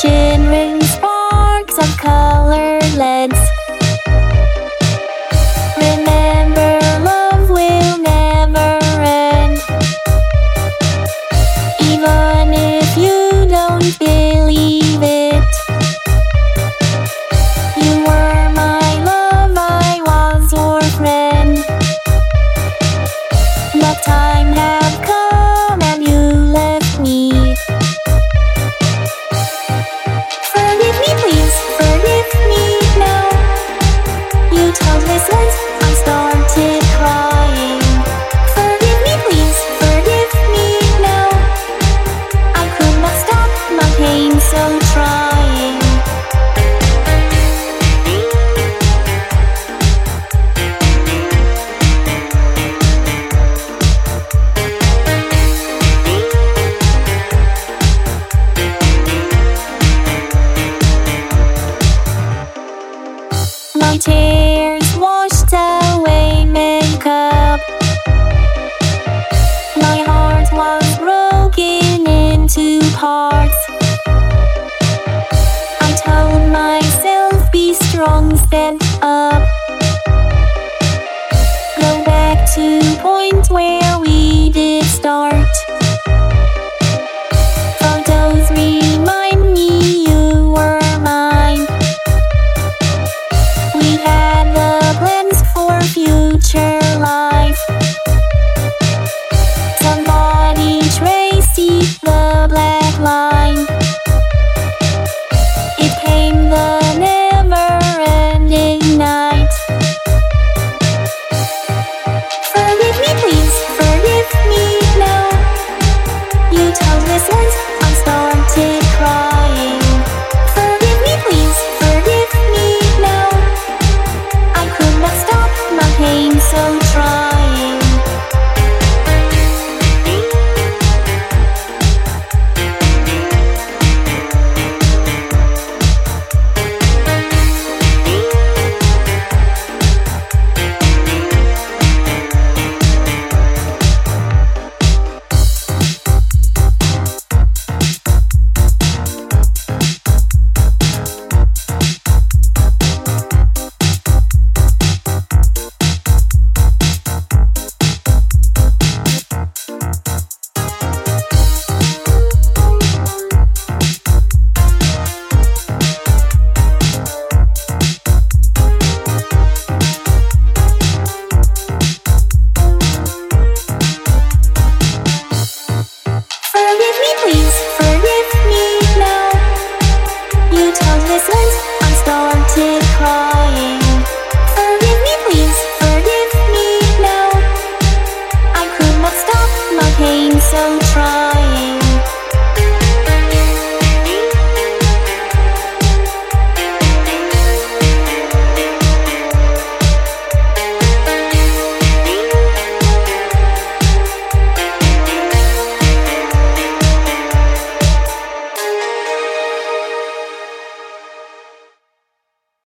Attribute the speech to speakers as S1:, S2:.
S1: shimmering sparks of colored leads. Remember, love will never end. Even if you don't believe it. You were my love, I was your friend. But time parts. I told myself, be strong, stand up. Go back to point where we did start. Told me once, I started crying. Forgive me, please, forgive me now. I could not stop my pain, so try.